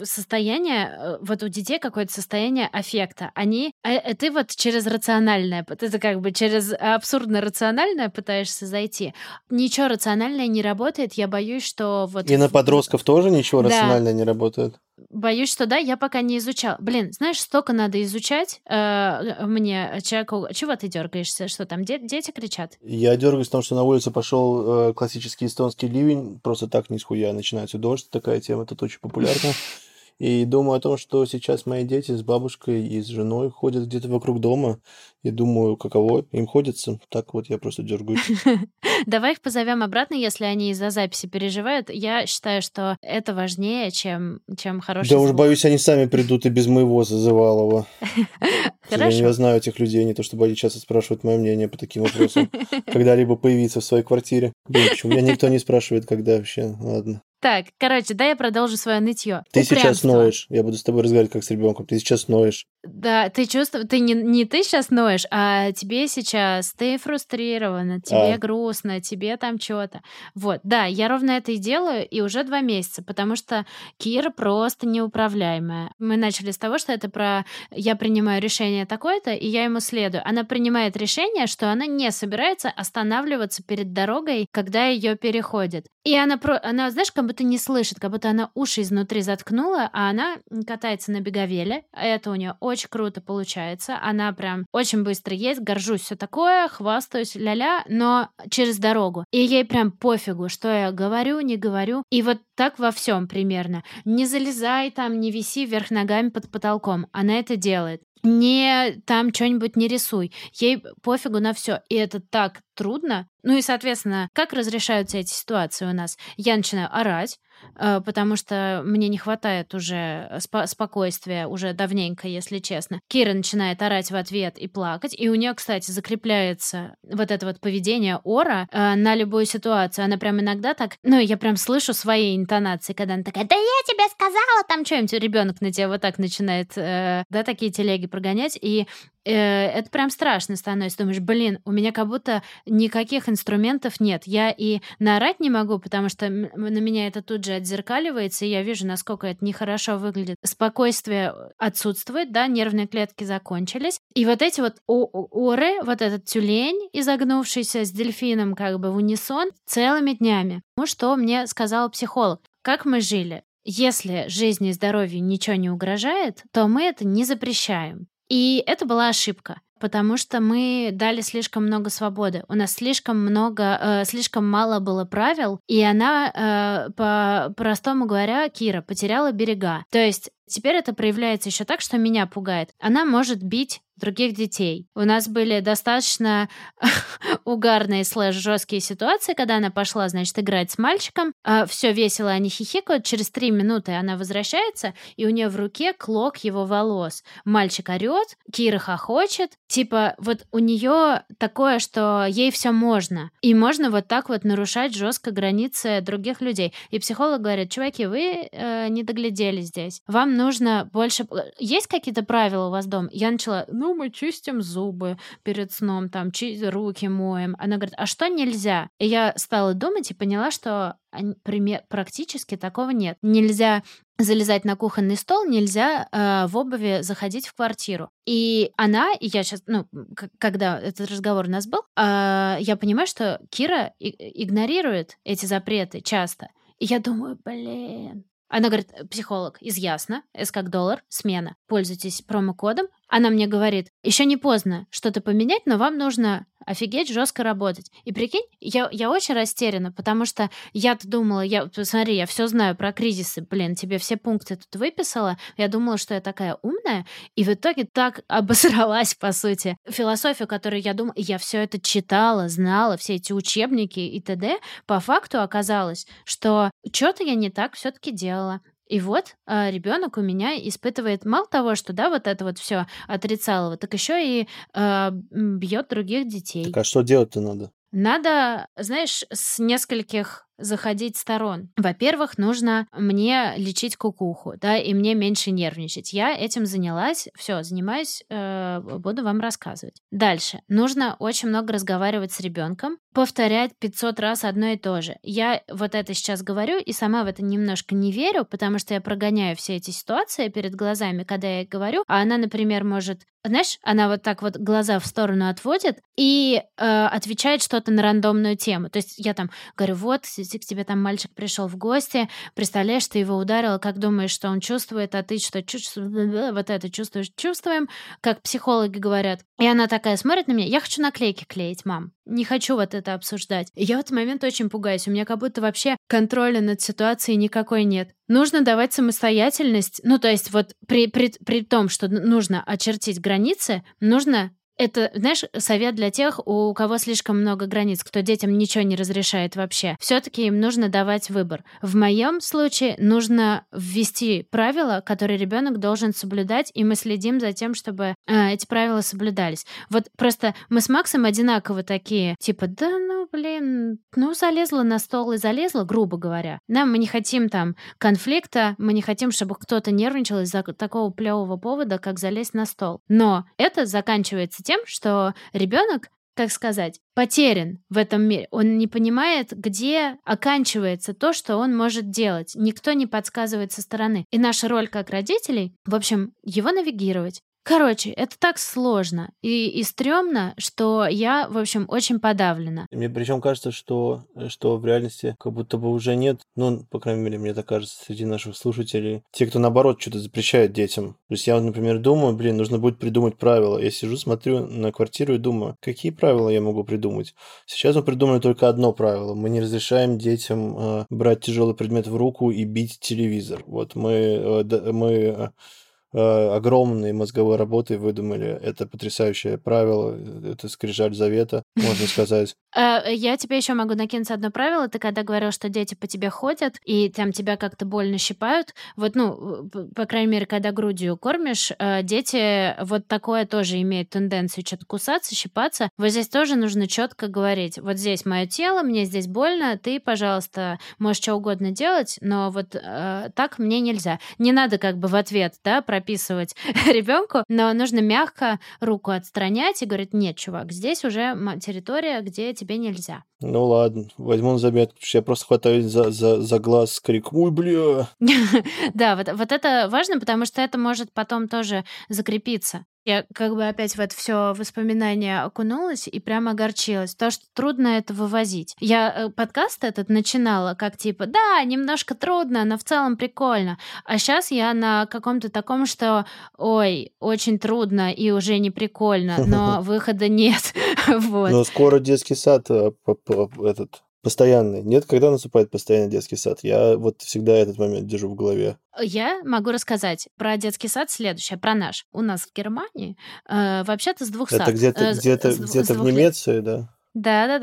состояние, э, вот у детей какое-то состояние аффекта. Они А, ты вот через рациональное, ты как бы через абсурдно-рациональное пытаешься зайти. Ничего рациональное не работает. Я боюсь, что вот... И на подростков тоже ничего да. рациональное не работает? Боюсь, что да, я пока не изучал. Блин, знаешь, столько надо изучать э, мне, человеку. Чего ты дергаешься? Что там, де- дети кричат? Я дергаюсь, потому что на улице пошел э, классический эстонский ливень. Просто так не схуя начинается дождь. Такая тема тут очень популярна. И думаю о том, что сейчас мои дети с бабушкой и с женой ходят где-то вокруг дома. И думаю, каково им ходится. Так вот я просто дергаюсь. Давай их позовем обратно, если они из-за записи переживают. Я считаю, что это важнее, чем, чем хороший Да звук. уж боюсь, они сами придут и без моего зазывалого. Хорошо. Я знаю этих людей, не то чтобы они часто спрашивают мое мнение по таким вопросам. Когда-либо появиться в своей квартире. Блин, почему меня никто не спрашивает, когда вообще? Ладно. Так, короче, да, я продолжу свое нытье. Ты сейчас ноешь. Я буду с тобой разговаривать как с ребенком. Ты сейчас ноешь. Да, ты чувствуешь, ты не, не ты сейчас ноешь, а тебе сейчас, ты фрустрирована, тебе А. грустно, тебе там что-то. Вот, да, я ровно это и делаю, и уже два месяца, потому что Кира просто неуправляемая. Мы начали с того, что это про я принимаю решение такое-то, и я ему следую. Она принимает решение, что она не собирается останавливаться перед дорогой, когда ее переходит. И она, про... она, знаешь, как будто не слышит, как будто она уши изнутри заткнула, а она катается на беговеле. Это у нее очень круто получается. Она прям очень быстро есть, горжусь, все такое, хвастаюсь, ля-ля, но через дорогу. И ей прям пофигу, что я говорю, не говорю. И вот так во всем примерно. Не залезай там, не виси вверх ногами под потолком. Она это делает не там что-нибудь не рисуй. Ей пофигу на все. И это так трудно. Ну и, соответственно, как разрешаются эти ситуации у нас? Я начинаю орать, э, потому что мне не хватает уже спо- спокойствия уже давненько, если честно. Кира начинает орать в ответ и плакать, и у нее, кстати, закрепляется вот это вот поведение Ора э, на любую ситуацию. Она прям иногда так, ну, я прям слышу свои интонации, когда она такая, да я тебе сказала там что-нибудь, ребенок на тебя вот так начинает, э, да, такие телеги прогонять, и э, это прям страшно становится. Думаешь, блин, у меня как будто никаких инструментов нет. Я и наорать не могу, потому что на меня это тут же отзеркаливается, и я вижу, насколько это нехорошо выглядит. Спокойствие отсутствует, да, нервные клетки закончились. И вот эти вот оры, вот этот тюлень, изогнувшийся с дельфином как бы в унисон, целыми днями. Ну, что мне сказал психолог. Как мы жили? Если жизни и здоровью ничего не угрожает, то мы это не запрещаем. И это была ошибка, потому что мы дали слишком много свободы. У нас слишком много, э, слишком мало было правил, и она, э, по-простому говоря, Кира потеряла берега. То есть теперь это проявляется еще так, что меня пугает. Она может бить других детей. У нас были достаточно угарные слэш жесткие ситуации, когда она пошла, значит, играть с мальчиком. А, все весело, они хихикают. Через три минуты она возвращается, и у нее в руке клок его волос. Мальчик орет, Кира хохочет. Типа, вот у нее такое, что ей все можно. И можно вот так вот нарушать жестко границы других людей. И психолог говорит, чуваки, вы э, не доглядели здесь. Вам нужно больше... Есть какие-то правила у вас дома? Я начала, ну, мы чистим зубы перед сном, там, чи- руки моем. Она говорит, а что нельзя? И я стала думать и поняла, что пример, практически такого нет. Нельзя залезать на кухонный стол, нельзя э, в обуви заходить в квартиру. И она, и я сейчас, ну, когда этот разговор у нас был, э, я понимаю, что Кира игнорирует эти запреты часто. И я думаю, блин. Она говорит, психолог из Ясно, S как доллар, смена. Пользуйтесь промокодом. Она мне говорит, еще не поздно что-то поменять, но вам нужно офигеть жестко работать. И прикинь, я, я очень растеряна, потому что я-то думала, я, посмотри, я все знаю про кризисы, блин, тебе все пункты тут выписала, я думала, что я такая умная, и в итоге так обосралась, по сути. Философию, которую я думала, я все это читала, знала, все эти учебники и т.д., по факту оказалось, что что-то я не так все-таки делала. И вот ребенок у меня испытывает мало того, что да, вот это вот все отрицалово, так еще и э, бьет других детей. Так а что делать-то надо? Надо, знаешь, с нескольких заходить сторон. Во-первых, нужно мне лечить кукуху, да, и мне меньше нервничать. Я этим занялась, все, занимаюсь, э, буду вам рассказывать. Дальше. Нужно очень много разговаривать с ребенком, повторять 500 раз одно и то же. Я вот это сейчас говорю и сама в это немножко не верю, потому что я прогоняю все эти ситуации перед глазами, когда я говорю, а она, например, может знаешь, она вот так вот глаза в сторону отводит и э, отвечает что-то на рандомную тему. То есть я там говорю, вот, к тебе там мальчик пришел в гости, представляешь, ты его ударила, как думаешь, что он чувствует, а ты что чувствуешь, вот это чувствуешь, чувствуем, как психологи говорят. И она такая смотрит на меня, я хочу наклейки клеить, мам. Не хочу вот это обсуждать. И я в этот момент очень пугаюсь. У меня как будто вообще контроля над ситуацией никакой нет. Нужно давать самостоятельность. Ну, то есть вот при, при, при том, что нужно очертить границы, нужно это, знаешь, совет для тех, у кого слишком много границ, кто детям ничего не разрешает вообще. Все-таки им нужно давать выбор. В моем случае нужно ввести правила, которые ребенок должен соблюдать, и мы следим за тем, чтобы э, эти правила соблюдались. Вот просто мы с Максом одинаково такие, типа, да ну, блин, ну, залезла на стол и залезла, грубо говоря. Да, мы не хотим там конфликта, мы не хотим, чтобы кто-то нервничал из-за такого плевого повода, как залезть на стол. Но это заканчивается тем, что ребенок как сказать, потерян в этом мире. Он не понимает, где оканчивается то, что он может делать. Никто не подсказывает со стороны. И наша роль как родителей, в общем, его навигировать, Короче, это так сложно и, и стрёмно, что я, в общем, очень подавлена. Мне причем кажется, что, что в реальности как будто бы уже нет, ну, по крайней мере, мне так кажется, среди наших слушателей, те, кто, наоборот, что-то запрещает детям. То есть я, например, думаю, блин, нужно будет придумать правила. Я сижу, смотрю на квартиру и думаю, какие правила я могу придумать? Сейчас мы придумали только одно правило. Мы не разрешаем детям э, брать тяжелый предмет в руку и бить телевизор. Вот мы, э, мы э, Э, огромной мозговой работой выдумали. Это потрясающее правило, это скрижаль завета, можно сказать. Э, я тебе еще могу накинуть одно правило. Ты когда говорил, что дети по тебе ходят, и там тебя как-то больно щипают, вот, ну, по крайней мере, когда грудью кормишь, э, дети вот такое тоже имеют тенденцию что-то кусаться, щипаться. Вот здесь тоже нужно четко говорить. Вот здесь мое тело, мне здесь больно, ты, пожалуйста, можешь что угодно делать, но вот э, так мне нельзя. Не надо как бы в ответ, да, про прописывать ребенку, но нужно мягко руку отстранять и говорить, нет, чувак, здесь уже территория, где тебе нельзя. Ну ладно, возьму на заметку, потому что я просто хватаюсь за, за, за глаз, крик, ой, бля. Да, вот, вот это важно, потому что это может потом тоже закрепиться. Я как бы опять в это все воспоминание окунулась и прямо огорчилась, то что трудно это вывозить. Я э, подкаст этот начинала как типа, да, немножко трудно, но в целом прикольно. А сейчас я на каком-то таком, что, ой, очень трудно и уже не прикольно, но выхода нет. вот. Но скоро детский сад э, этот Постоянный. Нет, когда наступает постоянный детский сад? Я вот всегда этот момент держу в голове. Я могу рассказать про детский сад следующее, про наш. У нас в Германии э, вообще-то с двух Это сад. где-то э, где-то где-то в Немеции, да? Да, да,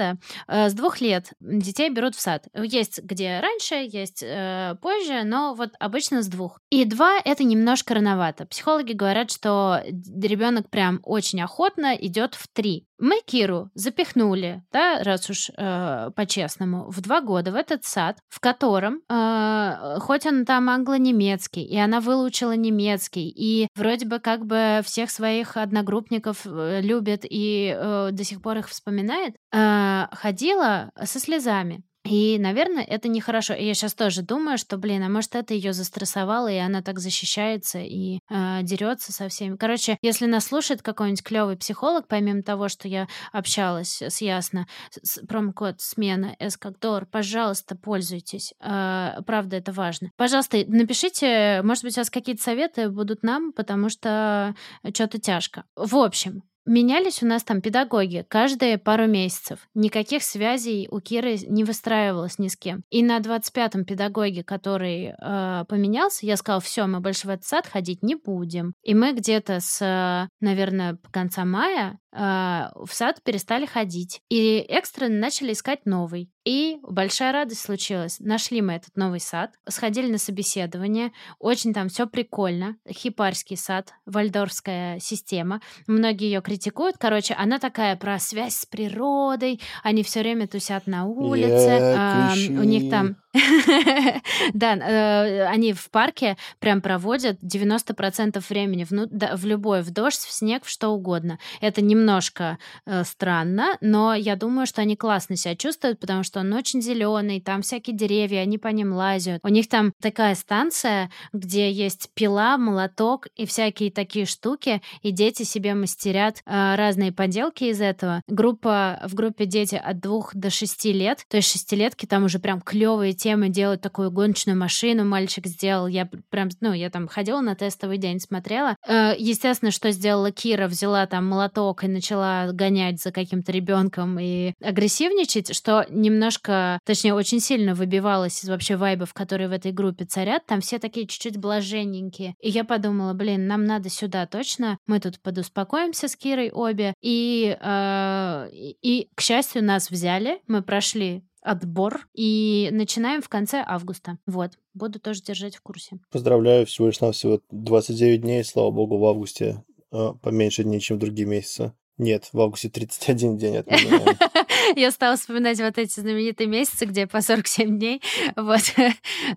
да. С двух лет детей берут в сад. Есть где раньше, есть э, позже, но вот обычно с двух. И два это немножко рановато. Психологи говорят, что ребенок прям очень охотно идет в три. Мы Киру запихнули, да, раз уж э, по-честному, в два года в этот сад, в котором, э, хоть он там англо-немецкий, и она выучила немецкий, и вроде бы как бы всех своих одногруппников э, любит и э, до сих пор их вспоминает, э, ходила со слезами. И, наверное, это нехорошо. И я сейчас тоже думаю, что, блин, а может, это ее застрессовало, и она так защищается и э, дерется со всеми. Короче, если нас слушает какой-нибудь клевый психолог, помимо того, что я общалась с Ясно, с, промокод смена доллар, пожалуйста, пользуйтесь. Э, правда, это важно. Пожалуйста, напишите, может быть, у вас какие-то советы будут нам, потому что что-то тяжко. В общем, Менялись у нас там педагоги каждые пару месяцев. Никаких связей у Киры не выстраивалось ни с кем. И на 25-м педагоге, который э, поменялся, я сказала, все, мы больше в этот сад ходить не будем. И мы где-то с, наверное, конца мая в сад перестали ходить. И экстренно начали искать новый. И большая радость случилась. Нашли мы этот новый сад, сходили на собеседование. Очень там все прикольно. Хипарский сад, вальдорфская система. Многие ее критикуют. Короче, она такая про связь с природой. Они все время тусят на улице. А, у них там Да, э, они в парке прям проводят 90% времени в любой, в дождь, в снег, в что угодно. Это немножко э, странно, но я думаю, что они классно себя чувствуют, потому что он очень зеленый, там всякие деревья, они по ним лазят. У них там такая станция, где есть пила, молоток и всякие такие штуки, и дети себе мастерят э, разные поделки из этого. Группа, в группе дети от двух до шести лет, то есть шестилетки там уже прям клевые темы делают такую гоночную машину, мальчик сделал. Я прям, ну, я там ходила на тестовый день, смотрела. Э, естественно, что сделала Кира, взяла там молоток и начала гонять за каким-то ребенком и агрессивничать, что немножко, точнее, очень сильно выбивалось из вообще вайбов, которые в этой группе царят. Там все такие чуть-чуть блаженненькие. И я подумала, блин, нам надо сюда точно. Мы тут подуспокоимся с Кирой обе. И, э, и к счастью, нас взяли. Мы прошли отбор и начинаем в конце августа. Вот, буду тоже держать в курсе. Поздравляю, всего лишь навсего 29 дней, слава богу, в августе а, поменьше дней, чем в другие месяцы. Нет, в августе 31 день отменяем. Я стала вспоминать вот эти знаменитые месяцы, где по 47 дней. Вот.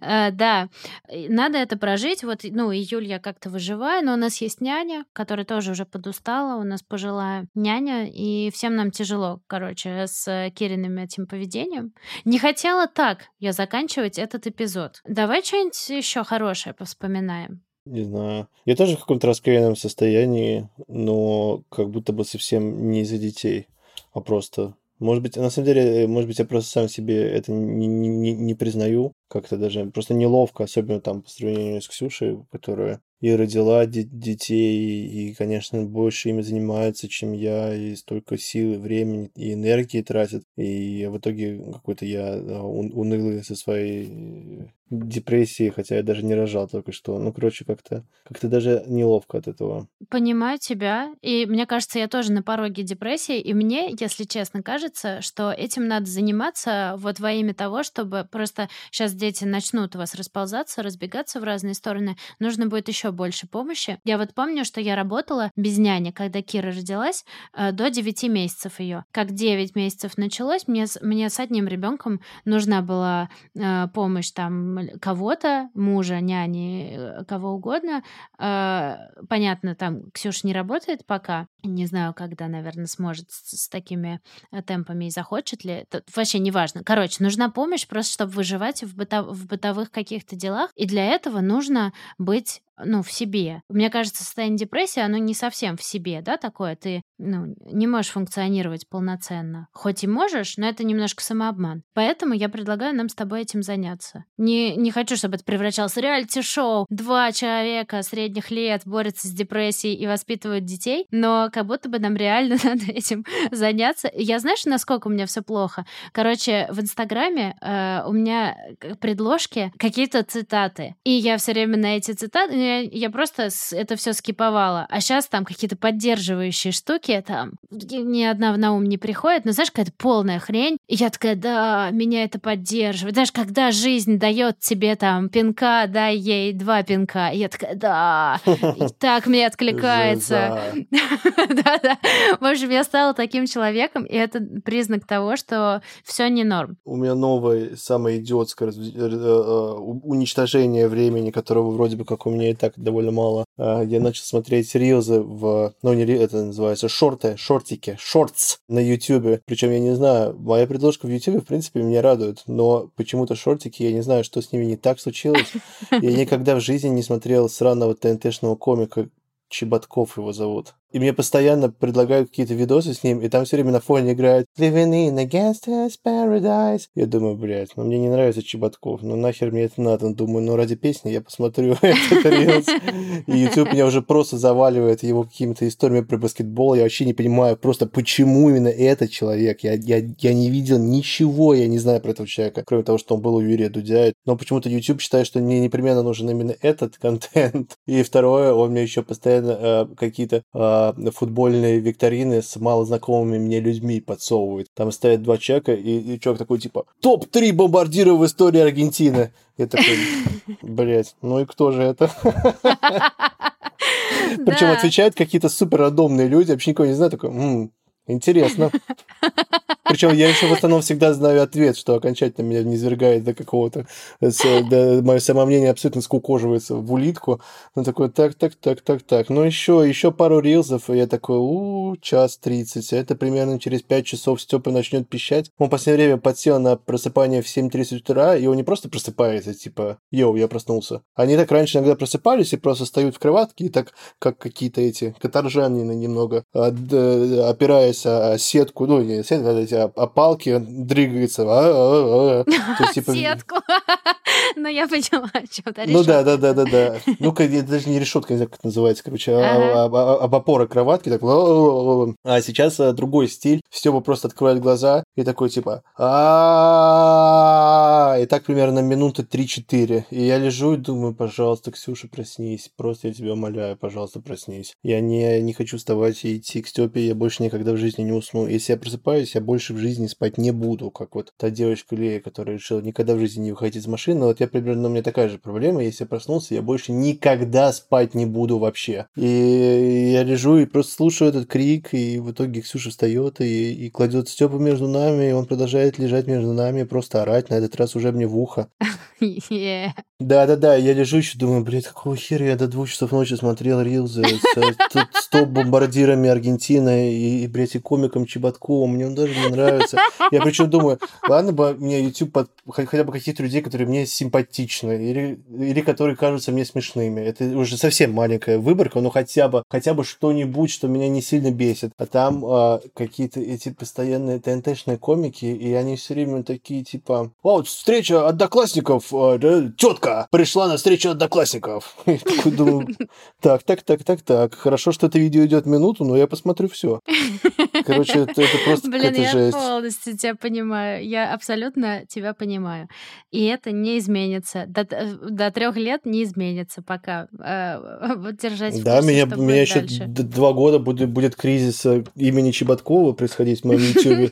Э, да, надо это прожить. Вот, ну, июль я как-то выживаю, но у нас есть няня, которая тоже уже подустала. У нас пожилая няня, и всем нам тяжело, короче, с Кириным этим поведением. Не хотела так я заканчивать этот эпизод. Давай что-нибудь еще хорошее повспоминаем. Не знаю. Я тоже в каком-то расклеенном состоянии, но как будто бы совсем не из-за детей, а просто может быть, на самом деле, может быть, я просто сам себе это не, не, не признаю, как-то даже просто неловко, особенно там по сравнению с Ксюшей, которая и родила де- детей, и, конечно, больше ими занимается, чем я, и столько сил, и времени, и энергии тратит. И в итоге какой-то я унылый со своей депрессии, хотя я даже не рожал только что. Ну, короче, как-то как даже неловко от этого. Понимаю тебя. И мне кажется, я тоже на пороге депрессии. И мне, если честно, кажется, что этим надо заниматься вот во имя того, чтобы просто сейчас дети начнут у вас расползаться, разбегаться в разные стороны. Нужно будет еще больше помощи. Я вот помню, что я работала без няни, когда Кира родилась, э, до 9 месяцев ее. Как 9 месяцев началось, мне, мне с одним ребенком нужна была э, помощь там кого-то, мужа, няни, э, кого угодно. Э, понятно, там Ксюша не работает пока. Не знаю, когда, наверное, сможет с, с такими э, темпами и захочет ли. Это вообще не важно. Короче, нужна помощь просто, чтобы выживать в, быто, в бытовых каких-то делах. И для этого нужно быть ну, в себе. Мне кажется, состояние депрессии, оно не совсем в себе, да, такое. Ты, ну, не можешь функционировать полноценно. Хоть и можешь, но это немножко самообман. Поэтому я предлагаю нам с тобой этим заняться. Не, не хочу, чтобы это превращалось в реалити-шоу. Два человека средних лет борются с депрессией и воспитывают детей, но как будто бы нам реально надо этим заняться. Я знаешь, насколько у меня все плохо? Короче, в Инстаграме э, у меня предложки какие-то цитаты. И я все время на эти цитаты я, я просто это все скиповала. А сейчас там какие-то поддерживающие штуки, там ни одна на ум не приходит, но знаешь, какая-то полная хрень. И я такая, да, меня это поддерживает. Знаешь, когда жизнь дает тебе там пинка, дай ей два пинка. И я такая, да, и так мне откликается. Да-да. В общем, я стала таким человеком, и это признак того, что все не норм. У меня новое, самое идиотское э, э, уничтожение времени, которого вроде бы как у меня и так довольно мало. А, я начал смотреть рилзы в... Ну, не это называется шорты, шортики, шортс на YouTube. Причем я не знаю, моя предложка в YouTube, в принципе, меня радует, но почему-то шортики, я не знаю, что с ними не так случилось. Я никогда в жизни не смотрел сраного ТНТшного комика, Чеботков его зовут. И мне постоянно предлагают какие-то видосы с ним, и там все время на фоне играет Living in a gangster's paradise. Я думаю, блядь, ну мне не нравится Чеботков, ну нахер мне это надо. Думаю, ну ради песни я посмотрю этот рилс. И YouTube меня уже просто заваливает его какими-то историями про баскетбол. Я вообще не понимаю просто, почему именно этот человек. Я, я, я не видел ничего, я не знаю про этого человека, кроме того, что он был у Юрия Дудя. Но почему-то YouTube считает, что мне непременно нужен именно этот контент. И второе, он мне еще постоянно э, какие-то э, футбольные викторины с малознакомыми мне людьми подсовывают. Там стоят два человека, и, и человек такой, типа, топ-3 бомбардира в истории Аргентины. Я такой, блядь, ну и кто же это? Причем отвечают какие-то супер рандомные люди, вообще никого не знаю, такой, Интересно. Причем я еще в основном всегда знаю ответ, что окончательно меня не извергает до какого-то... До, мое самомнение абсолютно скукоживается в улитку. Ну, такой, так, так, так, так, так. Ну, еще, еще пару рилзов, и я такой, у, час тридцать. Это примерно через пять часов Степа начнет пищать. Он в последнее время подсел на просыпание в 7.30 утра, и он не просто просыпается, типа, йоу, я проснулся. Они так раньше иногда просыпались и просто встают в кроватке, и так, как какие-то эти каторжанины немного, опираясь о сетку, ну, не сетку, а дрыгается. А, а, а. Типа, Сетку. Ну, я поняла, о чем то Ну, да, да, да, да, да. Ну, даже не решетка, не знаю, как это называется, короче, об опора кроватки, так, а сейчас другой стиль. Степа просто открывает глаза и такой, типа, а И так примерно минуты 3-4. И я лежу и думаю, пожалуйста, Ксюша, проснись. Просто я тебя умоляю, пожалуйста, проснись. Я не, не хочу вставать и идти к Степе, я больше никогда в жизни не усну. Если я просыпаюсь, я больше в жизни спать не буду, как вот та девочка Лея, которая решила никогда в жизни не выходить из машины. Вот я примерно, у меня такая же проблема. Если я проснулся, я больше никогда спать не буду вообще. И я лежу и просто слушаю этот крик, и в итоге Ксюша встает и, и кладет Степу между нами, и он продолжает лежать между нами, просто орать, на этот раз уже мне в ухо. Да-да-да, я лежу еще, думаю, блядь, какого хера я до двух часов ночи смотрел рилзы с топ-бомбардирами Аргентины и, блядь, и комиком Чеботковым, мне он даже не нравится. Я причем думаю, ладно бы мне YouTube под, хотя бы каких-то людей, которые мне симпатичны или, или которые кажутся мне смешными. Это уже совсем маленькая выборка, но хотя бы, хотя бы что-нибудь, что меня не сильно бесит. А там а, какие-то эти постоянные ТНТшные комики, и они все время такие, типа, о, встреча одноклассников, да, тетка пришла на встречу одноклассников. Так, так, так, так, так. Хорошо, что это видео идет минуту, но я посмотрю все. Короче, это, это просто Блин, я жесть. полностью тебя понимаю. Я абсолютно тебя понимаю. И это не изменится. До, до трех лет не изменится пока. Э, вот держать в Да, меня, меня еще два года будет, будет кризис э, имени Чеботкова происходить в моем YouTube.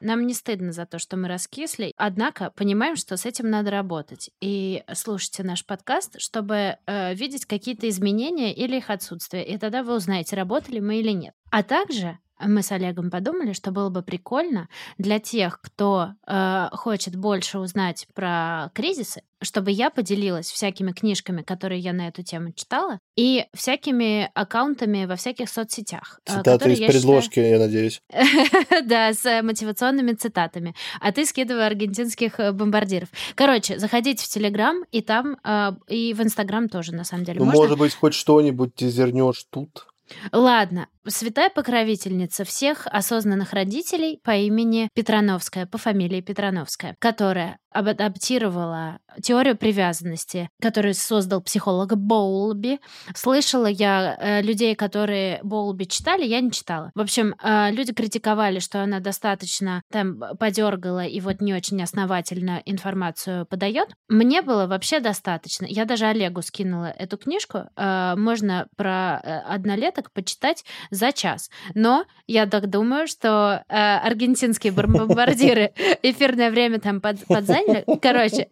Нам не стыдно за то, что мы раскисли, однако понимаем, что с этим надо работать. И слушайте наш подкаст, чтобы э, видеть какие-то изменения или их отсутствие. И тогда вы узнаете, работали мы или нет. А также мы с Олегом подумали, что было бы прикольно для тех, кто э, хочет больше узнать про кризисы, чтобы я поделилась всякими книжками, которые я на эту тему читала, и всякими аккаунтами во всяких соцсетях. Э, Цитаты из я предложки, считаю... я надеюсь. да, с мотивационными цитатами. А ты скидывай аргентинских э, бомбардиров. Короче, заходите в Телеграм, и там, э, и в Инстаграм тоже, на самом деле. Ну, может быть, хоть что-нибудь ты зернешь тут? Ладно, святая покровительница всех осознанных родителей по имени Петрановская, по фамилии Петрановская, которая адаптировала теорию привязанности, которую создал психолог Боулби. Слышала я э, людей, которые Боулби читали, я не читала. В общем, э, люди критиковали, что она достаточно там подергала и вот не очень основательно информацию подает. Мне было вообще достаточно. Я даже Олегу скинула эту книжку. Э, можно про однолеток почитать за час. Но я так думаю, что аргентинские бомбардиры эфирное время там под, подзаняли. Короче.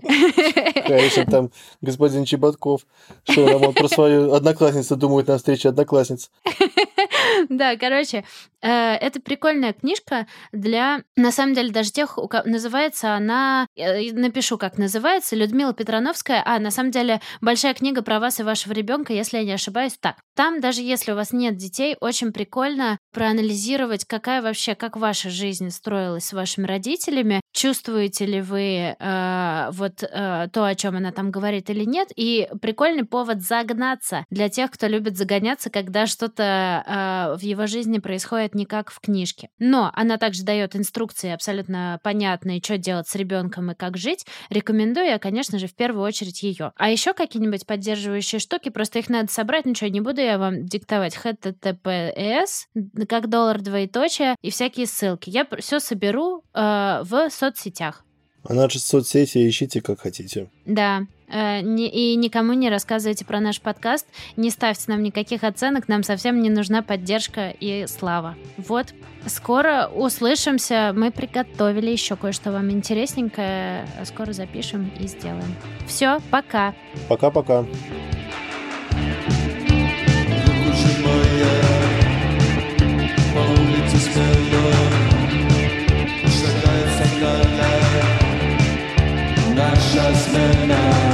Конечно, там господин Чеботков, что там он про свою одноклассницу думает на встрече одноклассниц. Да, короче, это прикольная книжка для, на самом деле, даже тех, у кого называется она, напишу, как называется, Людмила Петрановская, а, на самом деле, большая книга про вас и вашего ребенка, если я не ошибаюсь, так. Там, даже если у вас нет детей, очень прикольно проанализировать, какая вообще, как ваша жизнь строилась с вашими родителями, чувствуете ли вы э, вот э, то, о чем она там говорит или нет, и прикольный повод загнаться для тех, кто любит загоняться, когда что-то э, в его жизни происходит не как в книжке. Но она также дает инструкции абсолютно понятные, что делать с ребенком и как жить. Рекомендую я, конечно же, в первую очередь ее. А еще какие-нибудь поддерживающие штуки, просто их надо собрать, ничего, не буду я вам диктовать. HTTPS, как доллар двоеточие и всякие ссылки. Я все соберу э, в соцсетях. А наши соцсети ищите как хотите. Да. Э, и никому не рассказывайте про наш подкаст, не ставьте нам никаких оценок, нам совсем не нужна поддержка и слава. Вот, скоро услышимся, мы приготовили еще кое-что вам интересненькое, скоро запишем и сделаем. Все, пока. Пока-пока. Наша смена